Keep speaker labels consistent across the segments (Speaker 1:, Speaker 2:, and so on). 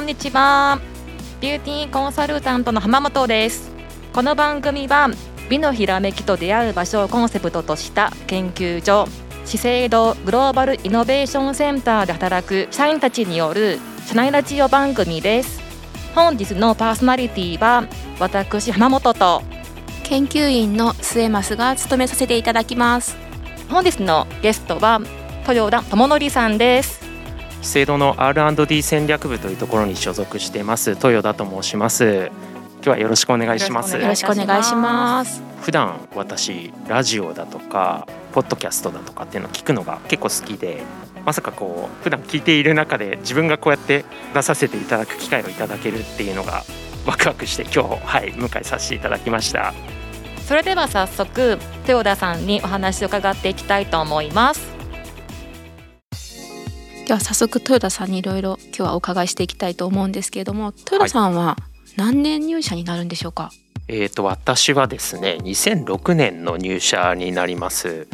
Speaker 1: こんにちは。ビューティーコンサルタントの浜本です。この番組は美のひらめきと出会う場所をコンセプトとした研究所資生堂グローバルイノベーションセンターで働く社員たちによる社内ラジオ番組です。本日のパーソナリティは私浜本と
Speaker 2: 研究員の末増が務めさせていただきます。
Speaker 1: 本日のゲストは豊田智則さんです
Speaker 3: 資生堂の R&D 戦略部というところに所属しています。豊田と申します。今日はよろしくお願いします。
Speaker 2: よろしくお願いします。
Speaker 3: 普段私ラジオだとかポッドキャストだとかっていうのを聞くのが結構好きでまさかこう普段聞いている中で自分がこうやって出させていただく機会をいただけるっていうのがワクワクして今日はい迎えさせていただきました。
Speaker 1: それでは早速豊田さんにお話を伺っていきたいと思います
Speaker 2: では早速豊田さんにいろいろ今日はお伺いしていきたいと思うんですけれども豊田さんは何年入社になるんでしょうか、はい、
Speaker 3: えーと私はですね2006年の入社になります。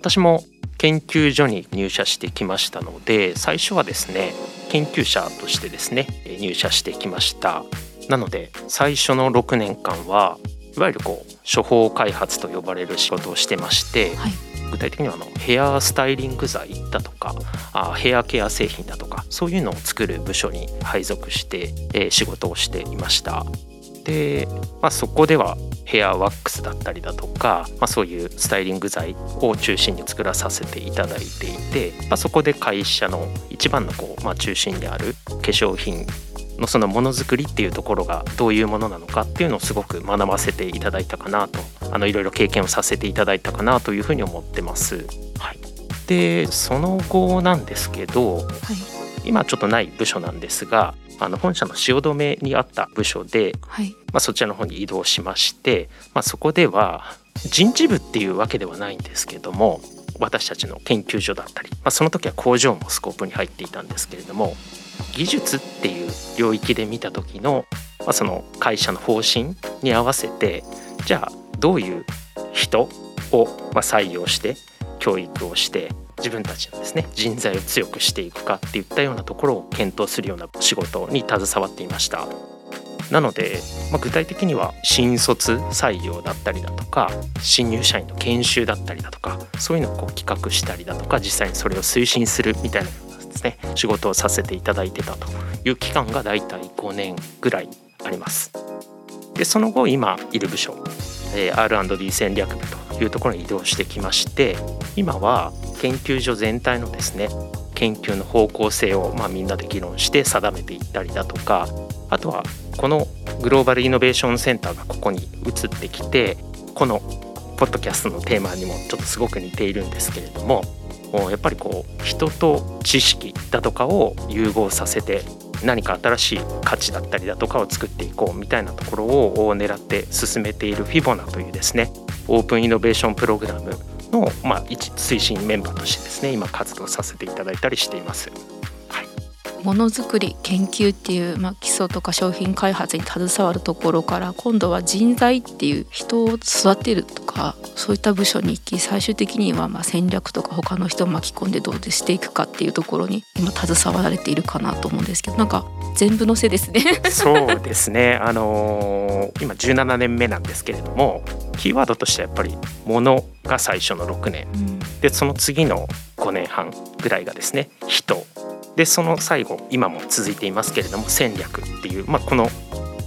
Speaker 3: 私も研究所に入社してきましたので最初はですね研究者としてですね入社してきました。なので最初の6年間はいわゆるこう処方開発と呼ばれる仕事をしてまして、はい、具体的にはあのヘアスタイリング剤だとかあヘアケア製品だとかそういうのを作る部署に配属して、えー、仕事をしていました。で、まあ、そこではヘアワックスだったりだとか、まあ、そういうスタイリング剤を中心に作らさせていただいていて、まあ、そこで会社の一番のこう、まあ、中心である化粧品のそのものづくりっていうところがどういうものなのかっていうのをすごく学ばせていただいたかなとあのいろいろ経験をさせていただいたかなというふうに思ってます。はい、でその後なんですけど、はい、今ちょっとない部署なんですがあの本社の汐留にあった部署で、はい、まあ、そちらの方に移動しまして、まあ、そこでは人事部っていうわけではないんですけども私たちの研究所だったり、まあ、その時は工場もスコープに入っていたんですけれども技術っていう領域で見た時の、まあ、その会社の方針に合わせてじゃあどういう人を採用して教育をして自分たちのですね人材を強くしていくかっていったようなところを検討するような仕事に携わっていました。なので、まあ、具体的には新卒採用だったりだとか新入社員の研修だったりだとかそういうのをこう企画したりだとか実際にそれを推進するみたいなですね仕事をさせていただいてたという期間がだいたい5年ぐらいあります。でその後今いる部署、え、R&D 戦略部というところに移動してきまして今は研究所全体のですね研究の方向性を、ま、みんなで議論して定めていったりだとかあとはこのグローバルイノベーションセンターがここに移ってきてこのポッドキャストのテーマにもちょっとすごく似ているんですけれどもやっぱりこう人と知識だとかを融合させて何か新しい価値だったりだとかを作っていこうみたいなところを狙って進めているフィボナというですねオープンイノベーションプログラムの、まあ、一推進メンバーとしてですね今活動させていただいたりしています。
Speaker 2: ものづくり研究っていう、まあ、基礎とか商品開発に携わるところから今度は人材っていう人を育てるとかそういった部署に行き最終的にはまあ戦略とか他の人を巻き込んでどうしていくかっていうところに今携わられているかなと思うんですけどなんか全部のせですね。
Speaker 3: そうですね。あのー、今17年目なんですけれどもキーワードとしてはやっぱり「もの」が最初の6年、うん、でその次の5年半ぐらいがですね「人」でその最後今も続いていますけれども戦略っていう、まあ、この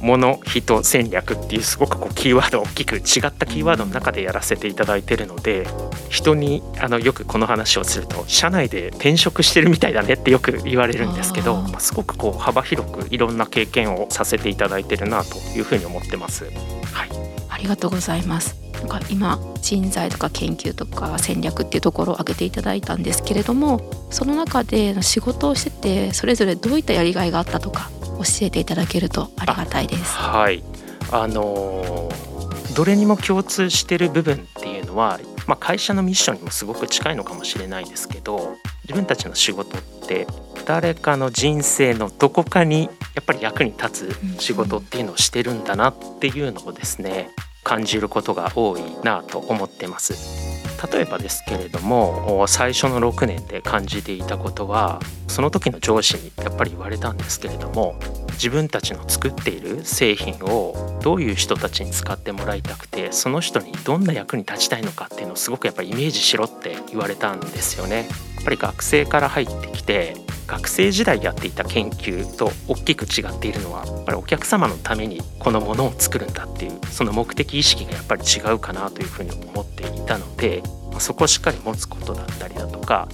Speaker 3: 物人戦略っていうすごくこうキーワード大きく違ったキーワードの中でやらせていただいてるので人にあのよくこの話をすると社内で転職してるみたいだねってよく言われるんですけどまあ、すごくこう幅広くいろんな経験をさせていただいてるなというふうに思ってます。はい、
Speaker 2: ありがとうございます。なんか今人材とか研究とか戦略っていうところを挙げていただいたんですけれどもその中で仕事をしててそれぞれどういったやりがいがあったとか教えていただけるとありがたいです。
Speaker 3: はいあのどれにも共通してる部分っていうのは、まあ、会社のミッションにもすごく近いのかもしれないですけど自分たちの仕事って誰かの人生のどこかにやっぱり役に立つ仕事っていうのをしてるんだなっていうのをですね感じることが多いなと思ってます。例えばですけれども最初の6年で感じていたことはその時の上司にやっぱり言われたんですけれども自分たちの作っている製品をどういう人たちに使ってもらいたくてその人にどんな役に立ちたいのかっていうのをすごくやっぱりイメージしろって言われたんですよね。やっぱり学生から入ってきて学生時代やっていた研究と大きく違っているのはやっぱりお客様のためにこのものを作るんだっていうその目的意識がやっぱり違うかなというふうに思っていたのでそこをしっかり持つことだったりだとか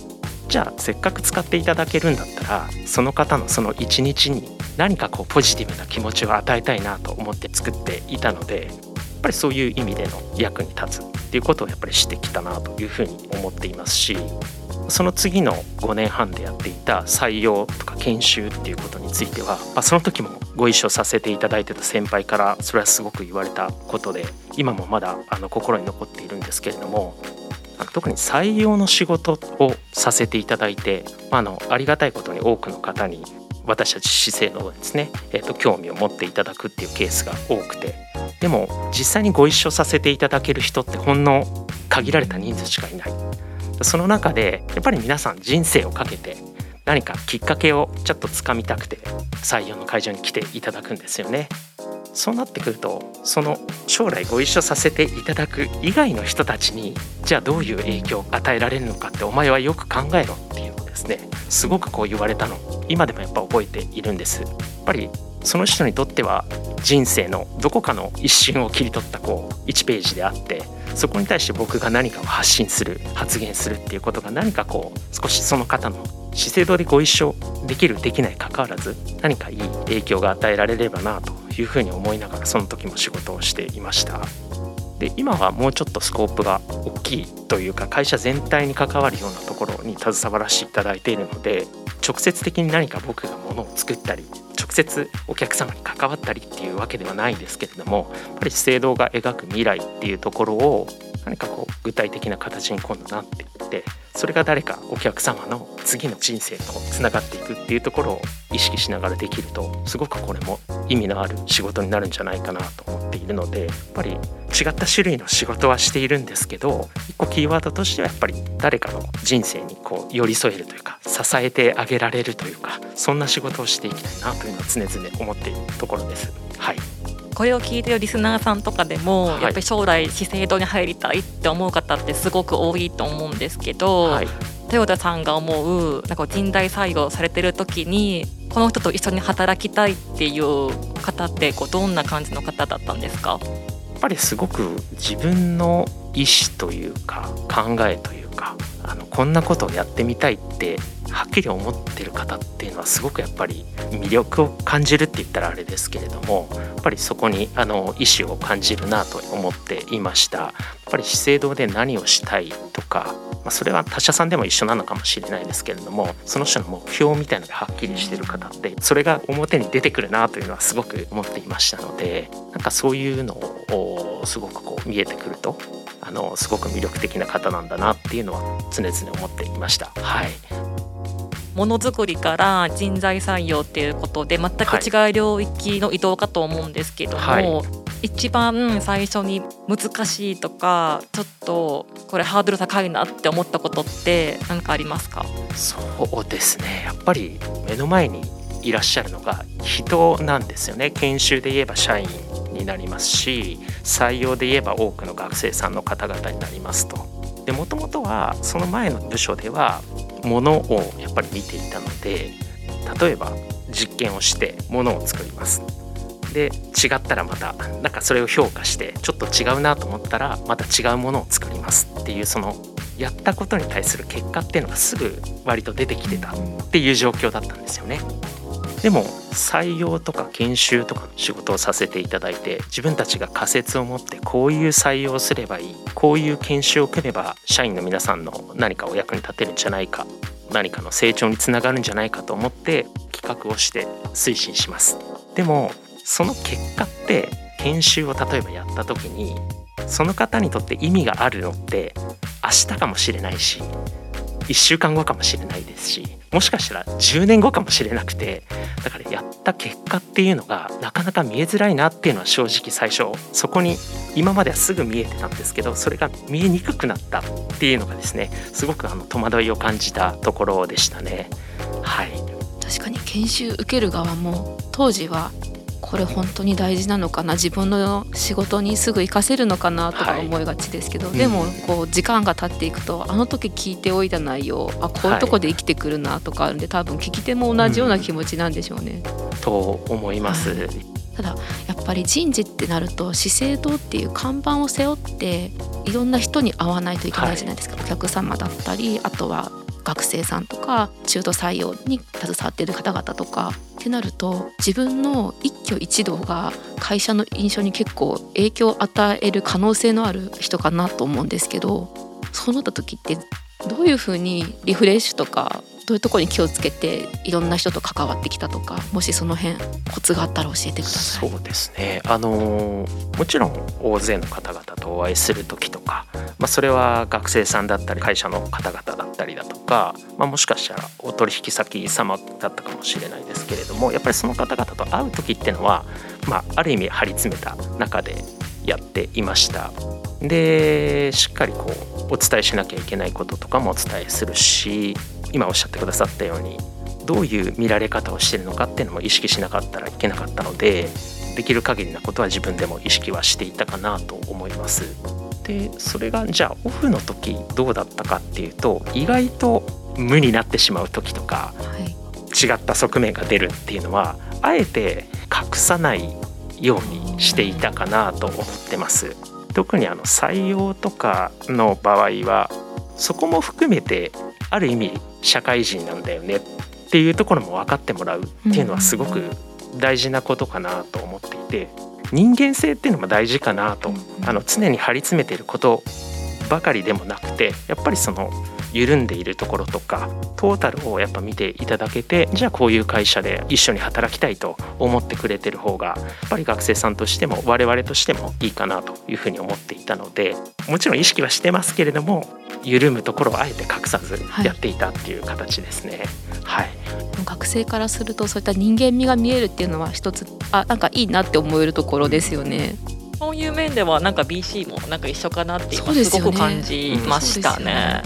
Speaker 3: じゃあせっかく使っていただけるんだったらその方のその一日に何かこうポジティブな気持ちを与えたいなと思って作っていたのでやっぱりそういう意味での役に立つっていうことをやっぱりしてきたなというふうに思っていますしその次の5年半でやっていた採用とか研修っていうことについては、まあ、その時もご一緒させていただいてた先輩からそれはすごく言われたことで今もまだあの心に残っているんですけれども特に採用の仕事をさせていただいて、まあ、あのありがたいことに多くの方に私たち姿勢のですね、えー、と興味を持っていただくっていうケースが多くて。でも実際にご一緒させていただける人ってほんの限られた人数しかいない。その中でやっぱり皆さん人生をかけて何かきっかけをちょっとつかみたくて採用の会場に来ていただくんですよね。そうなってくるとその将来ご一緒させていただく以外の人たちにじゃあどういう影響を与えられるのかってお前はよく考えろっていうのをですねすごくこう言われたの今でもやっぱ覚えているんです。やっぱりその人にとっては人生のどこかの一瞬を切り取ったこう1ページであってそこに対して僕が何かを発信する発言するっていうことが何かこう少しその方の資生堂でご一緒できるできないかかわらず何かいい影響が与えられればなというふうに思いながらその時も仕事をしていました。で今はもうちょっとスコープが大きいというか会社全体に関わるようなところに携わらせていただいているので直接的に何か僕がものを作ったり直接お客様に関わったりっていうわけではないですけれどもやっぱり資生堂が描く未来っていうところを何かこう具体的な形に今度なっていってそれが誰かお客様の次の人生とつながっていくっていうところを意識しながらできるとすごくこれも意味のある仕事になるんじゃないかなと思っているのでやっぱり違った種類の仕事はしているんですけど一個キーワードとしてはやっぱり誰かの人生にこう寄り添えるというか支えてあげられるというかそんな仕事をしていきたいなというのは常々思っているところです。はい
Speaker 1: これを聞いてるリスナーさんとかでも、はい、やっぱり将来資生堂に入りたいって思う方ってすごく多いと思うんですけど、はい、豊田さんが思うなんか人材採用されてる時にこの人と一緒に働きたいっていう方ってこうどんな感じの方だったんですか？
Speaker 3: やっぱりすごく自分の意思というか考えというかあのこんなことをやってみたいってはっきり思ってる方っていうのはすごくやっぱり魅力を感じるって言ったらあれですけれどもやっぱりそこにあの意思を感じるなと思っていました。やっぱり資生堂で何をしたいとか、まあ、それは他社さんでも一緒なのかもしれないですけれどもその人の目標みたいなのがはっきりしてる方ってそれが表に出てくるなというのはすごく思っていましたのでなんかそういうのをすごくこう見えてくるとあのすごく魅力的な方なんだなっていうのは常々思っていました。はい。
Speaker 1: ものづくりから人材採用っていうことで全く違う領域の移動かと思うんですけども、はい、一番最初に難しいとかちょっとこれハードル高いなって思ったことって何かありますか？
Speaker 3: そうですね。やっぱり目の前にいらっしゃるのが人なんですよね。研修で言えば社員になりますし採用で言えば多くの学生さんの方々になりますと。でもともとはその前の部署ではものをやっぱり見ていたので例えば実験をしてものを作りますで違ったらまたなんかそれを評価してちょっと違うなと思ったらまた違うものを作りますっていうそのやったことに対する結果っていうのがすぐ割と出てきてたっていう状況だったんですよね。でも採用とか研修とかの仕事をさせていただいて自分たちが仮説を持ってこういう採用をすればいいこういう研修を組めば社員の皆さんの何かお役に立てるんじゃないか何かの成長につながるんじゃないかと思って企画をして推進します。でもその結果って研修を例えばやった時にその方にとって意味があるのって明日かもしれないし1週間後かもしれないですしもしかしたら10年後かもしれなくてだからやった結果っていうのがなかなか見えづらいなっていうのは正直最初そこに今まではすぐ見えてたんですけどそれが見えにくくなったっていうのがですねすごくあの戸惑いを感じたところでしたね。はい
Speaker 2: 確かに研修受ける側も当時はこれ本当に大事なのかな自分の仕事にすぐ活かせるのかなとか思いがちですけど、はい、でもこう時間が経っていくとあの時聞いておいた内容あこういうとこで生きてくるなとかあるんで、多分聞き手も同じような気持ちなんでしょうね。
Speaker 3: うん、と思います。はい。
Speaker 2: ただやっぱり人事ってなると資生堂っていう看板を背負っていろんな人に会わないといけないじゃないですか、はい、お客様だったりあとは学生さんとか中途採用に携わっている方々とかってなると自分の一挙一動が会社の印象に結構影響を与える可能性のある人かなと思うんですけどそうなった時ってどういうふうにリフレッシュとかどういうところに気をつけていろんな人と関わってきたとかもしその辺コツがあったら教えてくださ
Speaker 3: い。そうですねあのもちろん大勢の方々とお会いする時とか、まあ、それは学生さんだったり会社の方々だったりだとか、まあ、もしかしたらお取引先様だったかもしれないですけれどもやっぱりその方々と会う時っていうのは、まあ、ある意味張り詰めた中でやっていました。でしっかりこうお伝えしなきゃいけないこととかもお伝えするし今おっしゃってくださったようにどういう見られ方をしてるのかっていうのも意識しなかったらいけなかったのでできる限りなことは自分でも意識はしていたかなと思います。でそれがじゃあオフの時どうだったかっていうと意外と無になってしまう時とか、はい、違った側面が出るっていうのはあえて隠さないようにしていたかなと思ってます。特にあの採用とかの場合はそこも含めてある意味社会人なんだよねっていうところも分かってもらうっていうのはすごく大事なことかなと思っていて人間性っていうのも大事かなとあの常に張り詰めていることばかりでもなくてやっぱりその緩んでいるところとかトータルをやっぱ見ていただけてじゃあこういう会社で一緒に働きたいと思ってくれてる方がやっぱり学生さんとしても我々としてもいいかなというふうに思っていたのでもちろん意識はしてますけれども緩むところをあえて隠さずやっていたっていう形ですね。はい、はい
Speaker 2: 学生からするとそういった人間味が見えるっていうのは一つあなんかいいなって思えるところですよね。
Speaker 1: そういう面ではなんか BC もなんか一緒かなって今すごく感じましたね。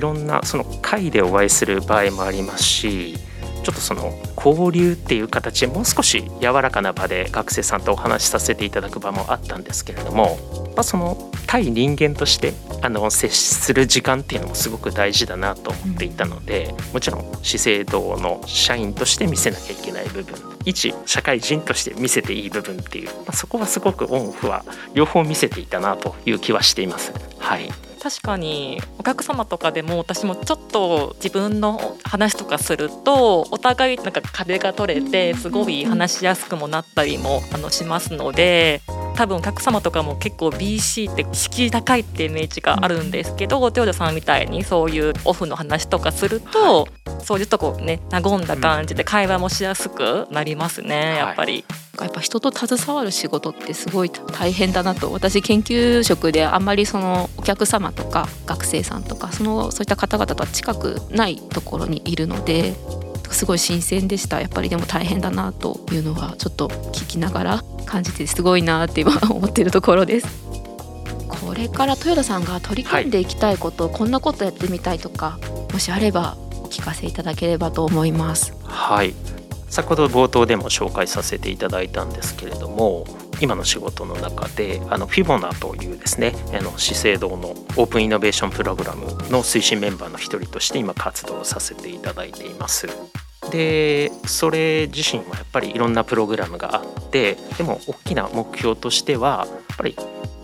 Speaker 3: いろんなその会でお会いする場合もありますしちょっとその交流っていう形でもう少し柔らかな場で学生さんとお話しさせていただく場もあったんですけれども、まあ、その対人間としてあの接する時間っていうのもすごく大事だなと思っていたのでもちろん資生堂の社員として見せなきゃいけない部分一社会人として見せていい部分っていう、まあ、そこはすごくオンオフは両方見せていたなという気はしています。はい
Speaker 1: 確かにお客様とかでも私もちょっと自分の話とかするとお互いなんか壁が取れてすごい話しやすくもなったりもあのしますので多分お客様とかも結構 BC って敷居高いってイメージがあるんですけど豊田さんみたいにそういうオフの話とかすると、そういうとこね和んだ感じで会話もしやすくなりますね、やっぱり。
Speaker 2: やっぱ人と携わる仕事ってすごい大変だなと私研究職であんまりそのお客様とか学生さんとかそのそういった方々とは近くないところにいるのですごい新鮮でしたやっぱりでも大変だなというのはちょっと聞きながら感じてすごいなって今思ってるところです。これから豊田さんが取り組んでいきたいこと、はい、こんなことやってみたいとかもしあればお聞かせいただければと思います。
Speaker 3: はい先ほど冒頭でも紹介させていただいたんですけれども今の仕事の中であのフィボナというですねあの資生堂のオープンイノベーションプログラムの推進メンバーの一人として今活動させていただいています。でそれ自身はやっぱりいろんなプログラムがあってでも大きな目標としてはやっぱり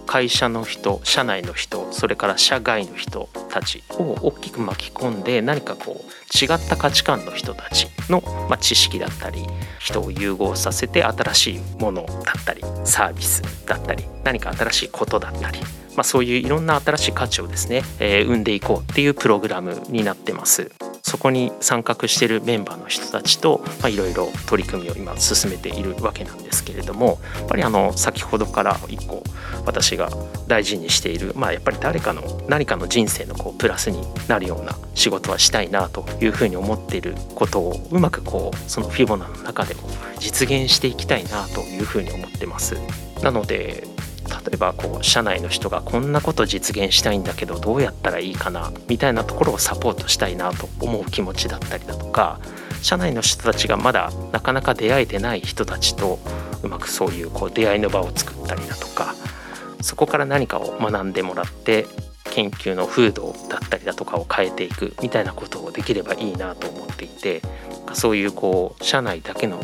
Speaker 3: 会社の人社内の人それから社外の人たちを大きく巻き込んで何かこう違った価値観の人たちの、まあ、知識だったり人を融合させて新しいものだったりサービスだったり何か新しいことだったり、まあ、そういういろんな新しい価値をですね、えー、生んでいこうっていうプログラムになってます。そこに参画しているメンバーの人たちといろいろ取り組みを今進めているわけなんですけれどもやっぱりあの先ほどから一個私が大事にしている、まあ、やっぱり誰かの何かの人生のこうプラスになるような仕事はしたいなというふうに思っていることをうまくこうそのフィボナの中でも実現していきたいなというふうに思ってます。なので例えばこう社内の人がこんなこと実現したいんだけどどうやったらいいかなみたいなところをサポートしたいなと思う気持ちだったりだとか社内の人たちがまだなかなか出会えてない人たちとうまくそういうこう出会いの場を作ったりだとかそこから何かを学んでもらって研究の風土だったりだとかを変えていくみたいなことをできればいいなと思っていてそういうこう社内だけの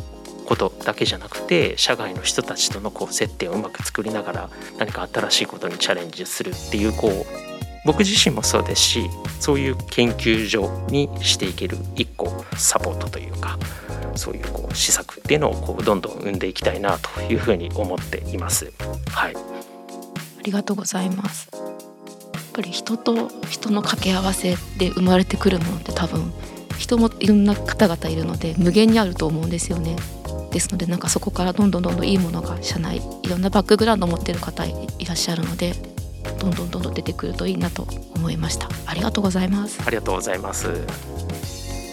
Speaker 3: ことだけじゃなくて社外の人たちとのこう接点をうまく作りながら何か新しいことにチャレンジするっていうこう僕自身もそうですしそういう研究所にしていける一個サポートというかそういうこう施策っていうのをこうどんどん生んでいきたいなというふうに思っています。はい、
Speaker 2: りがとうございます。やっぱり人と人の掛け合わせで生まれてくるものって多分人もいろんな方々いるので無限にあると思うんですよね。ですのでなんかそこからどんどんどんどんいいものが社内いろんなバックグラウンドを持ってる方いらっしゃるのでどんどんどんどん出てくるといいなと思いましたありがとうございます
Speaker 3: ありがとうございます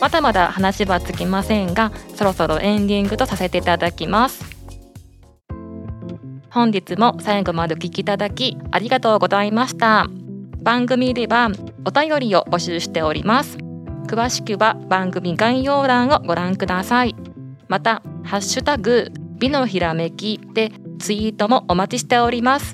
Speaker 1: まだまだ話はつきませんがそろそろエンディングとさせていただきます本日も最後までお聞きいただきありがとうございました。番組ではお便りを募集しております。詳しくは番組概要欄をご覧ください。またハッシュタグ美のひらめきでツイートもお待ちしております。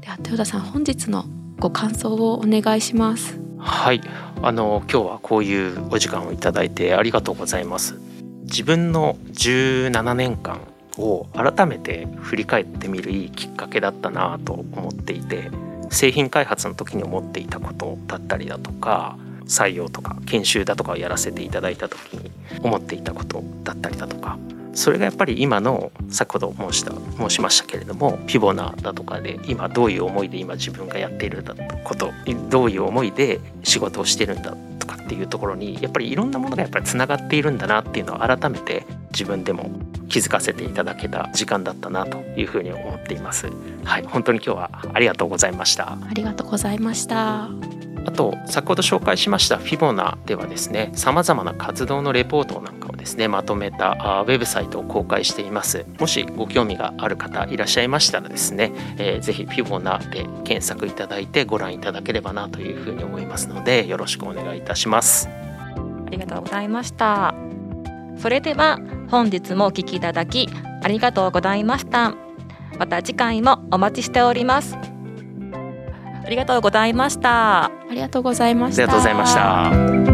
Speaker 2: では豊田さん本日のご感想をお願いします。
Speaker 3: はい。あの今日はこういうお時間をいただいてありがとうございます。自分の17年間を改めて振り返ってみるいいきっかけだったなと思っていて製品開発の時に思っていたことだったりだとか採用とか研修だとかをやらせていただいた時に思っていたことだったりだとかそれがやっぱり今の先ほど申した申しましたけれどもピボナだとかで今どういう思いで今自分がやっていることどういう思いで仕事をしてるんだとかっていうところにやっぱりいろんなものがやっぱりつながっているんだなっていうのを改めて自分でも気づかせていただけた時間だったなというふうに思っています。はい、本当に今日はありがとうございました。
Speaker 2: ありがとうございました。
Speaker 3: あと先ほど紹介しましたフィボナではですねさまざまな活動のレポートなんかをですねまとめたウェブサイトを公開していますもしご興味がある方いらっしゃいましたらですね、えー、ぜひフィボナで検索いただいてご覧いただければなというふうに思いますのでよろしくお願いいたします
Speaker 1: ありがとうございましたそれでは本日もお聞きいただきありがとうございましたまた次回もお待ちしておりますありがとうございました。
Speaker 2: ありがとうございました。
Speaker 3: ありがとうございました。